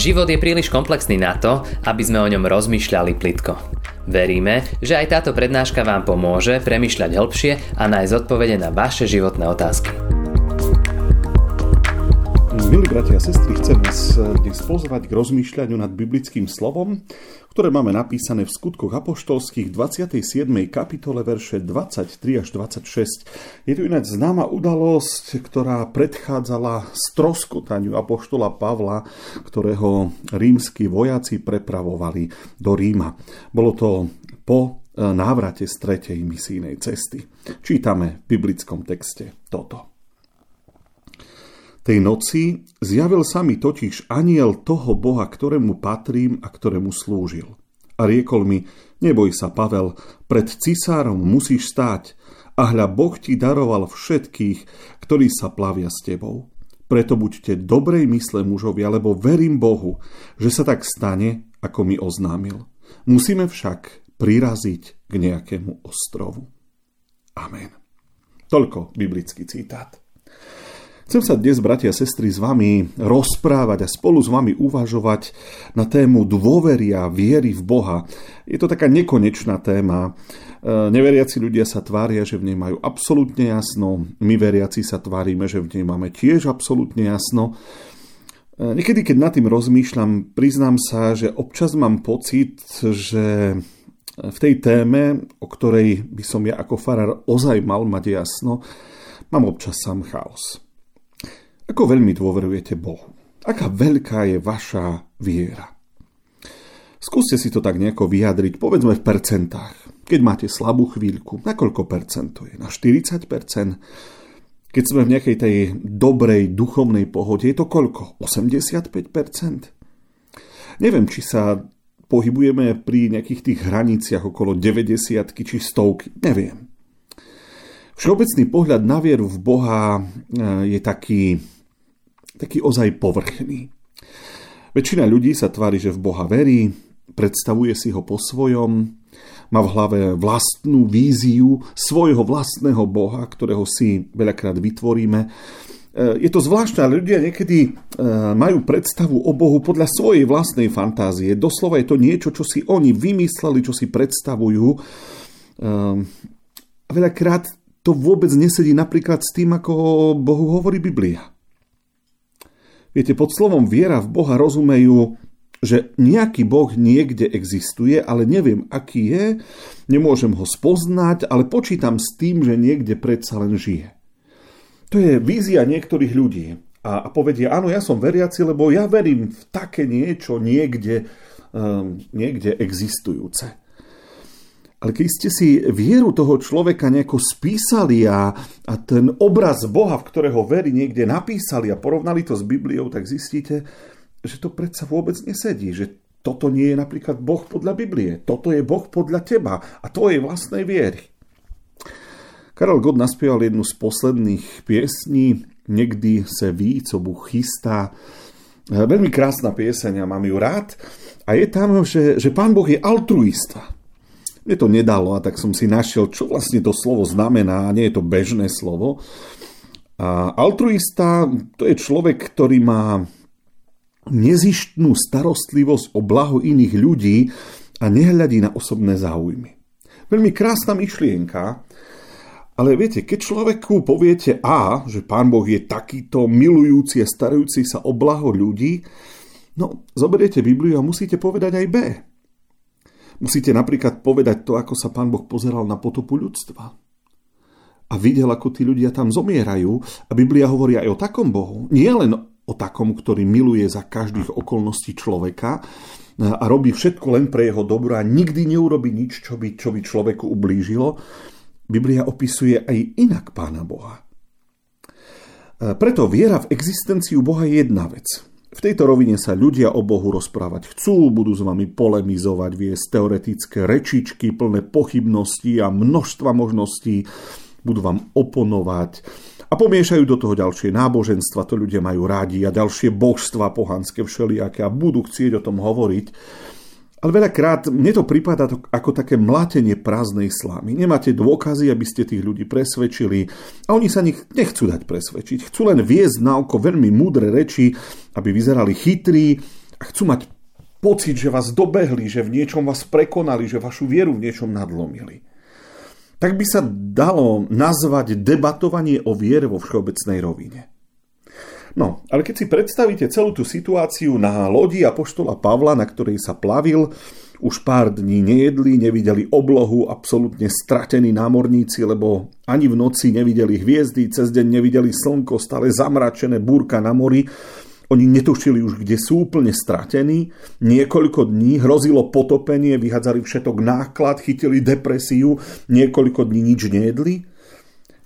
Život je príliš komplexný na to, aby sme o ňom rozmýšľali plitko. Veríme, že aj táto prednáška vám pomôže premyšľať hĺbšie a nájsť odpovede na vaše životné otázky. Bratia a sestry, chcem vás dnes pozvať k rozmýšľaniu nad biblickým slovom, ktoré máme napísané v skutkoch apoštolských 27. kapitole verše 23 až 26. Je tu ináč známa udalosť, ktorá predchádzala stroskotaniu apoštola Pavla, ktorého rímsky vojaci prepravovali do Ríma. Bolo to po e, návrate z tretej misijnej cesty. Čítame v biblickom texte toto. Tej noci zjavil sa mi totiž aniel toho Boha, ktorému patrím a ktorému slúžil. A riekol mi, neboj sa, Pavel, pred cisárom musíš stáť a hľa Boh ti daroval všetkých, ktorí sa plavia s tebou. Preto buďte dobrej mysle mužovia, lebo verím Bohu, že sa tak stane, ako mi oznámil. Musíme však priraziť k nejakému ostrovu. Amen. Toľko biblický citát. Chcem sa dnes, bratia a sestry, s vami rozprávať a spolu s vami uvažovať na tému dôvery a viery v Boha. Je to taká nekonečná téma. E, neveriaci ľudia sa tvária, že v nej majú absolútne jasno. My veriaci sa tvárime, že v nej máme tiež absolútne jasno. E, niekedy, keď nad tým rozmýšľam, priznám sa, že občas mám pocit, že v tej téme, o ktorej by som ja ako farár ozaj mal mať jasno, mám občas sám chaos. Ako veľmi dôverujete Bohu? Aká veľká je vaša viera? Skúste si to tak nejako vyjadriť, povedzme v percentách. Keď máte slabú chvíľku, na koľko percent je? Na 40% Keď sme v nejakej tej dobrej duchovnej pohode, je to koľko? 85% Neviem, či sa pohybujeme pri nejakých tých hraniciach okolo 90 či stovky. Neviem. Všeobecný pohľad na vieru v Boha eh, je taký taký ozaj povrchný. Väčšina ľudí sa tvári, že v Boha verí, predstavuje si ho po svojom, má v hlave vlastnú víziu svojho vlastného Boha, ktorého si veľakrát vytvoríme. E, je to zvláštne, ale ľudia niekedy e, majú predstavu o Bohu podľa svojej vlastnej fantázie. Doslova je to niečo, čo si oni vymysleli, čo si predstavujú. E, veľakrát to vôbec nesedí napríklad s tým, ako Bohu hovorí Biblia. Viete, pod slovom viera v Boha rozumejú, že nejaký Boh niekde existuje, ale neviem, aký je, nemôžem ho spoznať, ale počítam s tým, že niekde predsa len žije. To je vízia niektorých ľudí. A, povedia, áno, ja som veriaci, lebo ja verím v také niečo niekde, um, niekde existujúce. Ale keď ste si vieru toho človeka nejako spísali a, a ten obraz Boha, v ktorého verí niekde napísali a porovnali to s Bibliou, tak zistíte, že to predsa vôbec nesedí, že toto nie je napríklad Boh podľa Biblie, toto je Boh podľa teba a tvojej vlastnej viery. Karel Gott naspieval jednu z posledných piesní, Niekdy se ví, co Bůh chystá. Veľmi krásna pieseň a mám ju rád. A je tam, že, že Pán Boh je altruista. Mne to nedalo a tak som si našiel, čo vlastne to slovo znamená. Nie je to bežné slovo. A altruista to je človek, ktorý má nezištnú starostlivosť o blaho iných ľudí a nehľadí na osobné záujmy. Veľmi krásna myšlienka, ale viete, keď človeku poviete A, že Pán Boh je takýto milujúci a starajúci sa o blaho ľudí, no zoberiete Bibliu a musíte povedať aj B. Musíte napríklad povedať to, ako sa pán Boh pozeral na potopu ľudstva. A videl, ako tí ľudia tam zomierajú. A Biblia hovorí aj o takom Bohu. Nie len o takom, ktorý miluje za každých okolností človeka a robí všetko len pre jeho dobro a nikdy neurobi nič, čo by, čo by človeku ublížilo. Biblia opisuje aj inak pána Boha. Preto viera v existenciu Boha je jedna vec. V tejto rovine sa ľudia o Bohu rozprávať chcú, budú s vami polemizovať, viesť teoretické rečičky plné pochybností a množstva možností, budú vám oponovať a pomiešajú do toho ďalšie náboženstva, to ľudia majú rádi a ďalšie božstva pohanské všelijaké a budú chcieť o tom hovoriť. Ale veľakrát mne to prípada ako také mlátenie prázdnej slámy. Nemáte dôkazy, aby ste tých ľudí presvedčili a oni sa nich nechcú dať presvedčiť. Chcú len viesť na oko veľmi múdre reči, aby vyzerali chytrí a chcú mať pocit, že vás dobehli, že v niečom vás prekonali, že vašu vieru v niečom nadlomili. Tak by sa dalo nazvať debatovanie o viere vo všeobecnej rovine. No, ale keď si predstavíte celú tú situáciu na lodi a poštola Pavla, na ktorej sa plavil, už pár dní nejedli, nevideli oblohu, absolútne stratení námorníci, lebo ani v noci nevideli hviezdy, cez deň nevideli slnko, stále zamračené, búrka na mori. Oni netušili už, kde sú úplne stratení. Niekoľko dní hrozilo potopenie, vyhádzali všetok náklad, chytili depresiu, niekoľko dní nič nejedli.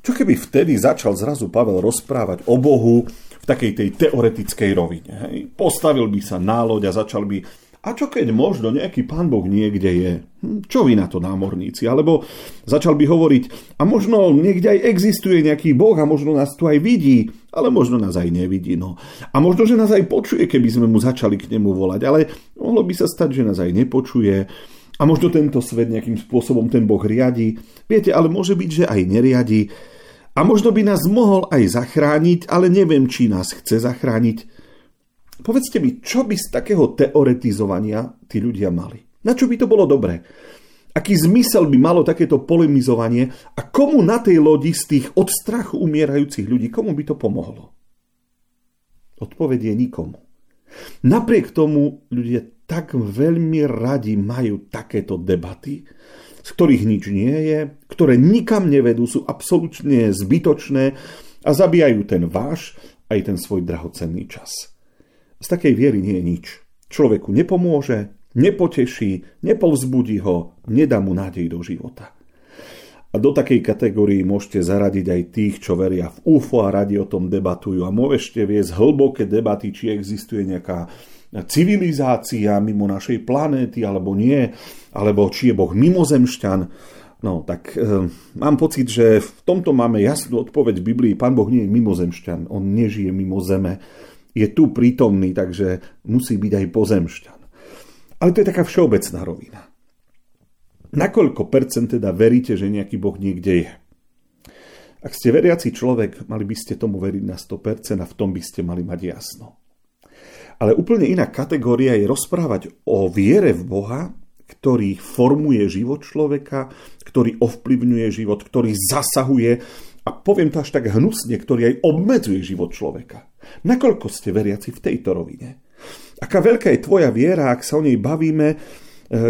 Čo keby vtedy začal zrazu Pavel rozprávať o Bohu v takej tej teoretickej rovine? Hej? Postavil by sa na loď a začal by a čo keď možno nejaký pán Boh niekde je? Hm, čo vy na to námorníci? Alebo začal by hovoriť, a možno niekde aj existuje nejaký Boh a možno nás tu aj vidí, ale možno nás aj nevidí. No. A možno, že nás aj počuje, keby sme mu začali k nemu volať, ale mohlo by sa stať, že nás aj nepočuje. A možno tento svet nejakým spôsobom ten Boh riadi. Viete, ale môže byť, že aj neriadi. A možno by nás mohol aj zachrániť, ale neviem, či nás chce zachrániť. Povedzte mi, čo by z takého teoretizovania tí ľudia mali? Na čo by to bolo dobré? Aký zmysel by malo takéto polemizovanie a komu na tej lodi z tých od strachu umierajúcich ľudí, komu by to pomohlo? Odpoveď je nikomu. Napriek tomu ľudia tak veľmi radi majú takéto debaty, z ktorých nič nie je, ktoré nikam nevedú, sú absolútne zbytočné a zabíjajú ten váš aj ten svoj drahocenný čas. Z takej viery nie je nič. Človeku nepomôže, nepoteší, nepovzbudí ho, nedá mu nádej do života. A do takej kategórii môžete zaradiť aj tých, čo veria v UFO a radi o tom debatujú. A môžete viesť hlboké debaty, či existuje nejaká civilizácia mimo našej planéty, alebo nie, alebo či je Boh mimozemšťan. No, tak e, mám pocit, že v tomto máme jasnú odpoveď v Biblii. Pán Boh nie je mimozemšťan, on nežije mimo zeme je tu prítomný, takže musí byť aj pozemšťan. Ale to je taká všeobecná rovina. Nakoľko percent teda veríte, že nejaký Boh niekde je? Ak ste veriaci človek, mali by ste tomu veriť na 100% a v tom by ste mali mať jasno. Ale úplne iná kategória je rozprávať o viere v Boha, ktorý formuje život človeka, ktorý ovplyvňuje život, ktorý zasahuje a poviem to až tak hnusne, ktorý aj obmedzuje život človeka. Nakoľko ste veriaci v tejto rovine? Aká veľká je tvoja viera, ak sa o nej bavíme, e,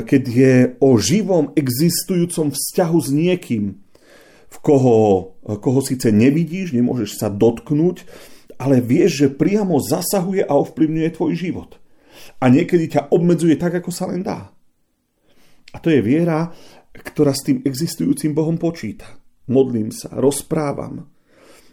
keď je o živom existujúcom vzťahu s niekým, v koho, e, koho síce nevidíš, nemôžeš sa dotknúť, ale vieš, že priamo zasahuje a ovplyvňuje tvoj život. A niekedy ťa obmedzuje tak, ako sa len dá. A to je viera, ktorá s tým existujúcim Bohom počíta. Modlím sa, rozprávam,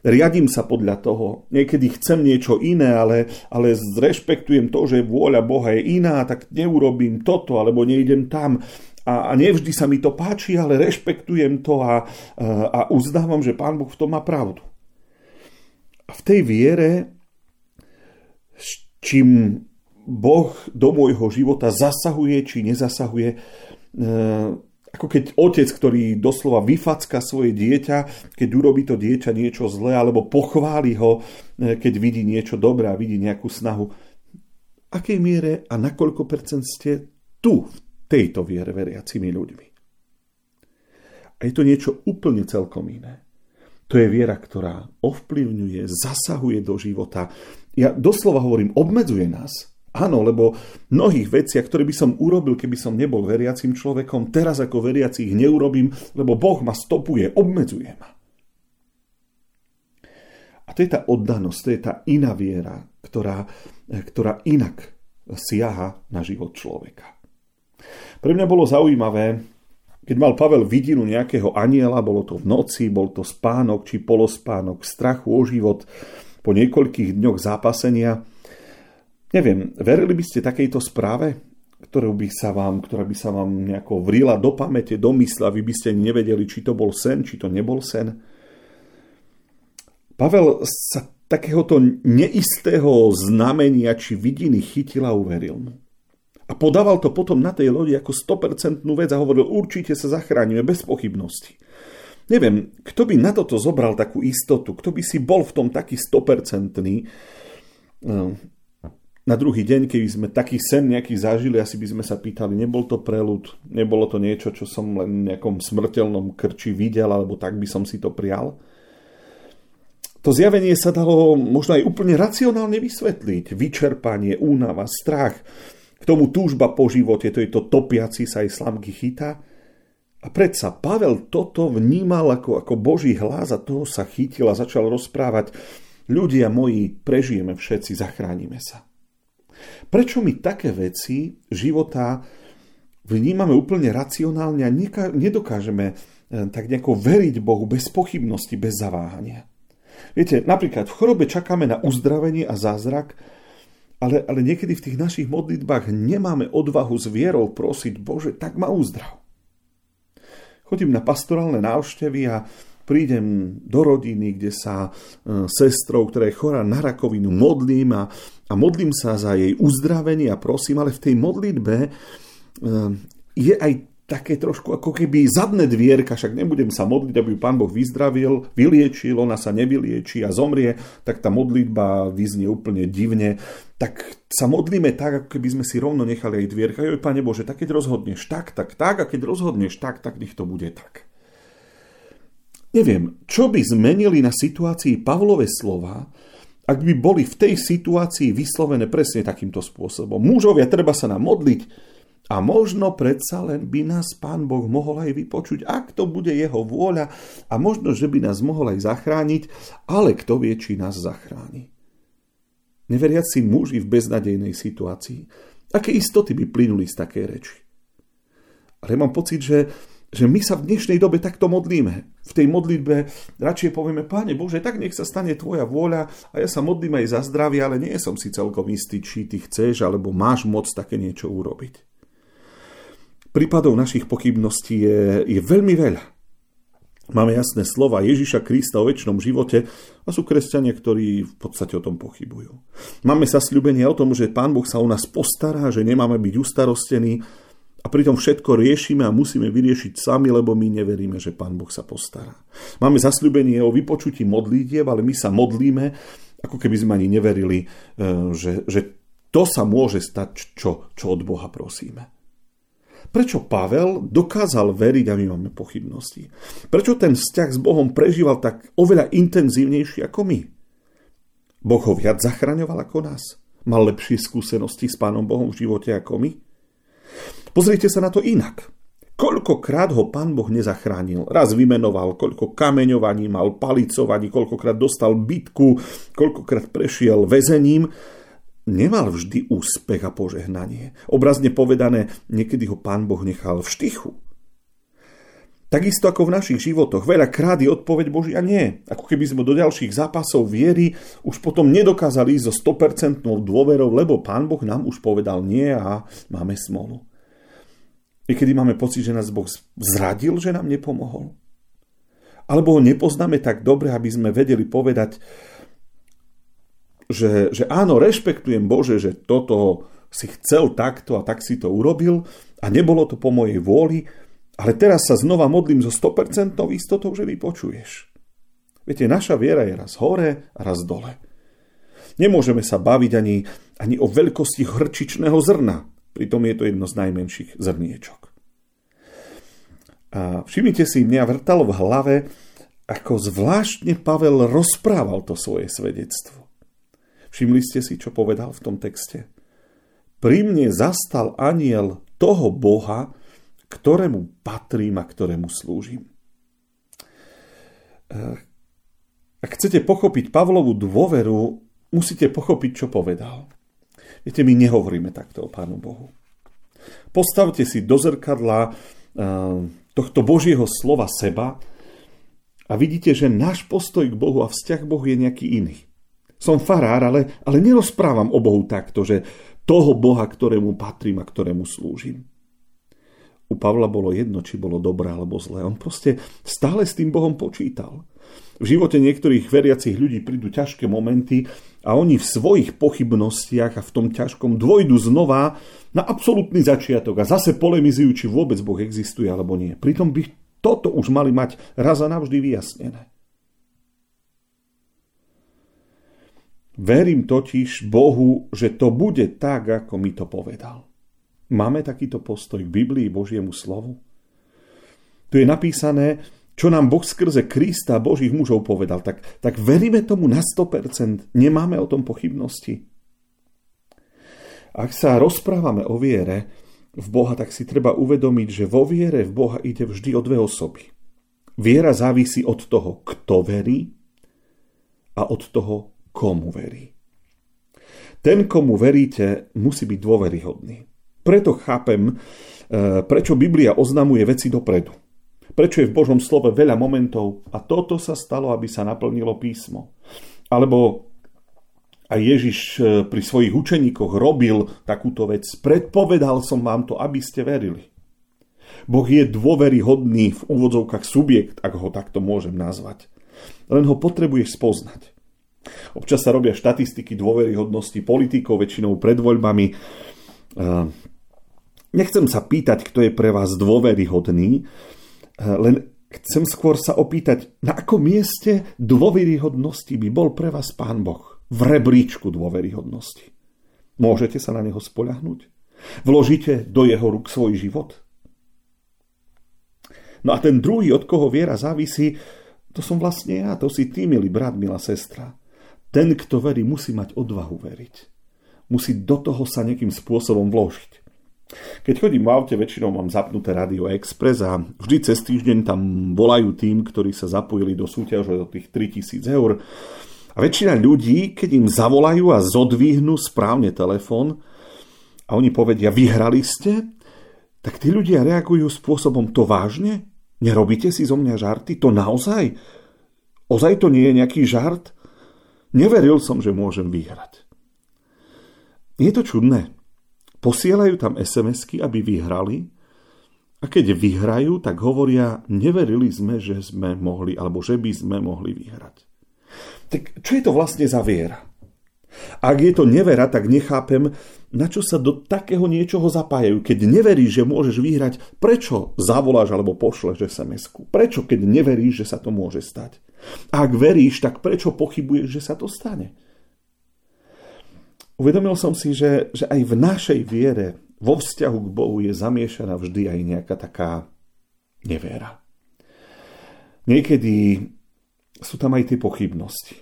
riadím sa podľa toho. Niekedy chcem niečo iné, ale, ale zrešpektujem to, že vôľa Boha je iná, tak neurobím toto, alebo nejdem tam. A, a nevždy sa mi to páči, ale rešpektujem to a, a, uznávam, že Pán Boh v tom má pravdu. A v tej viere, čím Boh do môjho života zasahuje či nezasahuje, ako keď otec, ktorý doslova vyfacka svoje dieťa, keď urobí to dieťa niečo zlé, alebo pochváli ho, e, keď vidí niečo dobré a vidí nejakú snahu. Akej miere a na koľko percent ste tu, v tejto viere veriacimi ľuďmi? A je to niečo úplne celkom iné. To je viera, ktorá ovplyvňuje, zasahuje do života. Ja doslova hovorím, obmedzuje nás. Áno, lebo mnohých veciach, ktoré by som urobil, keby som nebol veriacím človekom, teraz ako veriaci ich neurobím, lebo Boh ma stopuje, obmedzuje ma. A to je tá oddanosť, to je tá iná viera, ktorá, ktorá inak siaha na život človeka. Pre mňa bolo zaujímavé, keď mal Pavel vidinu nejakého aniela, bolo to v noci, bol to spánok či polospánok, strachu o život, po niekoľkých dňoch zápasenia, Neviem, verili by ste takejto správe, ktorú by sa vám, ktorá by sa vám nejako vrila do pamäte, do mysla, vy by ste nevedeli, či to bol sen, či to nebol sen. Pavel sa takéhoto neistého znamenia či vidiny chytil a uveril mu. A podával to potom na tej lodi ako 100% vec a hovoril, určite sa zachránime, bez pochybnosti. Neviem, kto by na toto zobral takú istotu, kto by si bol v tom taký 100%. Na druhý deň, keby sme taký sen nejaký zažili, asi by sme sa pýtali, nebol to prelud, nebolo to niečo, čo som len v nejakom smrteľnom krči videl, alebo tak by som si to prijal. To zjavenie sa dalo možno aj úplne racionálne vysvetliť. Vyčerpanie, únava, strach, k tomu túžba po živote, to je to topiaci sa aj slamky chytá. A predsa Pavel toto vnímal ako, ako Boží hlas a toho sa chytil a začal rozprávať. Ľudia moji, prežijeme všetci, zachránime sa. Prečo my také veci života vnímame úplne racionálne a nedokážeme eh, tak nejako veriť Bohu bez pochybnosti, bez zaváhania? Viete, napríklad v chorobe čakáme na uzdravenie a zázrak, ale, ale niekedy v tých našich modlitbách nemáme odvahu s vierou prosiť, Bože, tak ma uzdrav. Chodím na pastorálne návštevy a prídem do rodiny, kde sa e, sestrou, ktorá je chorá na rakovinu, modlím a, a modlím sa za jej uzdravenie a prosím, ale v tej modlitbe e, je aj také trošku ako keby zadné dvierka, však nebudem sa modliť, aby ju pán Boh vyzdravil, vyliečil, ona sa nevylieči a zomrie, tak tá modlitba vyznie úplne divne. Tak sa modlíme tak, ako keby sme si rovno nechali aj dvierka. Joj, pane Bože, tak keď rozhodneš tak, tak, tak, a keď rozhodneš tak, tak nech to bude tak. Neviem, čo by zmenili na situácii Pavlové slova, ak by boli v tej situácii vyslovené presne takýmto spôsobom. Mužovia, treba sa nám modliť, a možno predsa len by nás Pán Boh mohol aj vypočuť, ak to bude jeho vôľa a možno, že by nás mohol aj zachrániť, ale kto vie, či nás zachráni. Neveriaci muži v beznadejnej situácii. Aké istoty by plynuli z takej reči? Ale mám pocit, že, že my sa v dnešnej dobe takto modlíme. V tej modlitbe radšej povieme, Páne Bože, tak nech sa stane Tvoja vôľa a ja sa modlím aj za zdravie, ale nie som si celkom istý, či Ty chceš alebo máš moc také niečo urobiť. Prípadov našich pochybností je, je veľmi veľa. Máme jasné slova Ježiša Krista o väčšnom živote a sú kresťania, ktorí v podstate o tom pochybujú. Máme sa sľubenie o tom, že Pán Boh sa o nás postará, že nemáme byť ustarostení a pritom všetko riešime a musíme vyriešiť sami, lebo my neveríme, že Pán Boh sa postará. Máme zasľubenie o vypočutí modlítiev, ale my sa modlíme, ako keby sme ani neverili, eh, že, že to sa môže stať, čo, čo od Boha prosíme. Prečo Pavel dokázal veriť a my máme pochybnosti? Prečo ten vzťah s Bohom prežíval tak oveľa intenzívnejšie ako my? Boh ho viac zachraňoval ako nás? Mal lepšie skúsenosti s Pánom Bohom v živote ako my? Pozrite sa na to inak. Koľkokrát ho pán Boh nezachránil. Raz vymenoval, koľko kameňovaní mal, palicovaní, koľkokrát dostal bitku, koľkokrát prešiel väzením nemal vždy úspech a požehnanie. Obrazne povedané, niekedy ho pán Boh nechal v štychu. Takisto ako v našich životoch, veľa krát je odpoveď Božia nie. Ako keby sme do ďalších zápasov viery už potom nedokázali ísť so 100% dôverou, lebo Pán Boh nám už povedal nie a máme smolu. Niekedy máme pocit, že nás Boh zradil, že nám nepomohol. Alebo ho nepoznáme tak dobre, aby sme vedeli povedať, že, že áno, rešpektujem Bože, že toto si chcel takto a tak si to urobil a nebolo to po mojej vôli, ale teraz sa znova modlím so 100% istotou, že vypočuješ. Viete, naša viera je raz hore a raz dole. Nemôžeme sa baviť ani, ani o veľkosti hrčičného zrna, pritom je to jedno z najmenších zrniečok. A všimnite si, mňa vrtalo v hlave, ako zvláštne Pavel rozprával to svoje svedectvo. Všimli ste si, čo povedal v tom texte? Pri mne zastal aniel toho Boha, ktorému patrím a ktorému slúžim. Eh, ak chcete pochopiť Pavlovú dôveru, musíte pochopiť, čo povedal. Viete, my nehovoríme takto o Pánu Bohu. Postavte si do zrkadla eh, tohto Božieho slova seba a vidíte, že náš postoj k Bohu a vzťah k Bohu je nejaký iný. Som farár, ale, ale nerozprávam o Bohu takto, že toho Boha, ktorému patrím a ktorému slúžim. U Pavla bolo jedno, či bolo dobré alebo zlé. On proste stále s tým Bohom počítal. V živote niektorých veriacich ľudí prídu ťažké momenty a oni v svojich pochybnostiach a v tom ťažkom dvojdu znova na absolútny začiatok a zase polemizujú, či vôbec Boh existuje alebo nie. Pritom by toto už mali mať raz a navždy vyjasnené. Verím totiž Bohu, že to bude tak, ako mi to povedal. Máme takýto postoj k Biblii, Božiemu slovu? Tu je napísané, čo nám Boh skrze Krista Božích mužov povedal. Tak, tak veríme tomu na 100%, nemáme o tom pochybnosti. Ak sa rozprávame o viere v Boha, tak si treba uvedomiť, že vo viere v Boha ide vždy o dve osoby. Viera závisí od toho, kto verí a od toho, komu verí. Ten, komu veríte, musí byť dôveryhodný. Preto chápem, e, prečo Biblia oznamuje veci dopredu. Prečo je v Božom slove veľa momentov a toto sa stalo, aby sa naplnilo písmo. Alebo a Ježiš e, pri svojich učeníkoch robil takúto vec. Predpovedal som vám to, aby ste verili. Boh je dôveryhodný v úvodzovkách subjekt, ak ho takto môžem nazvať. Len ho potrebuješ spoznať. Občas sa robia štatistiky dôveryhodnosti politikov, väčšinou pred voľbami. E, nechcem sa pýtať, kto je pre vás dôveryhodný, len chcem skôr sa opýtať, na akom mieste dôveryhodnosti by bol pre vás Pán Boh v rebríčku dôveryhodnosti. Môžete sa na neho spoľahnúť? Vložíte do jeho rúk svoj život? No a ten druhý, od koho viera závisí, to som vlastne ja, to si ty, milý brat, milá sestra. Ten, kto verí, musí mať odvahu veriť. Musí do toho sa nejakým spôsobom vložiť. Keď chodím v aute, väčšinou mám zapnuté Radio Express a vždy cez týždeň tam volajú tým, ktorí sa zapojili do súťaže do tých 3000 eur a väčšina ľudí, keď im zavolajú a zodvihnú správne telefón a oni povedia, vyhrali ste, tak tí ľudia reagujú spôsobom to vážne? Nerobíte si zo mňa žarty? To naozaj? Ozaj to nie je nejaký žart? Neveril som, že môžem vyhrať. Je to čudné. Posielajú tam SMS-ky, aby vyhrali a keď vyhrajú, tak hovoria, neverili sme, že sme mohli, alebo že by sme mohli vyhrať. Tak čo je to vlastne za viera? Ak je to nevera, tak nechápem, na čo sa do takého niečoho zapájajú. Keď neveríš, že môžeš vyhrať, prečo zavoláš alebo pošleš SMS-ku? Prečo, keď neveríš, že sa to môže stať? A ak veríš, tak prečo pochybuješ, že sa to stane? Uvedomil som si, že, že aj v našej viere, vo vzťahu k Bohu je zamiešaná vždy aj nejaká taká nevera. Niekedy sú tam aj tie pochybnosti.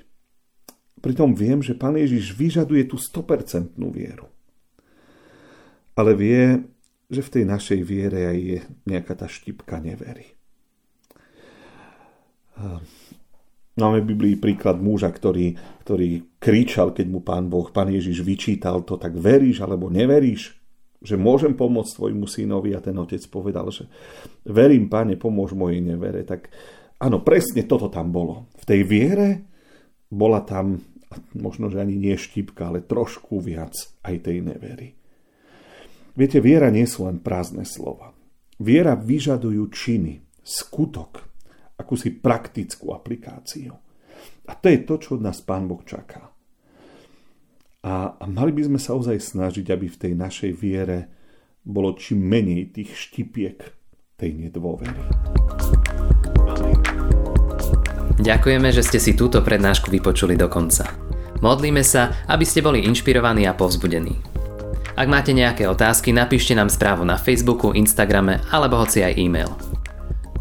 Pritom viem, že Pán Ježiš vyžaduje tú 100% vieru. Ale vie, že v tej našej viere aj je nejaká tá štipka nevery. Máme v Biblii príklad muža, ktorý, ktorý kričal, keď mu pán Boh, pán Ježiš vyčítal to, tak veríš alebo neveríš, že môžem pomôcť tvojmu synovi a ten otec povedal, že verím, páne, pomôž mojej nevere. Tak Áno, presne toto tam bolo. V tej viere bola tam, možno, že ani nie štipka, ale trošku viac aj tej nevery. Viete, viera nie sú len prázdne slova. Viera vyžadujú činy, skutok, akúsi praktickú aplikáciu. A to je to, čo od nás Pán Boh čaká. A, mali by sme sa ozaj snažiť, aby v tej našej viere bolo čím menej tých štipiek tej nedôvery. Ďakujeme, že ste si túto prednášku vypočuli do konca. Modlíme sa, aby ste boli inšpirovaní a povzbudení. Ak máte nejaké otázky, napíšte nám správu na Facebooku, Instagrame alebo hoci aj e-mail.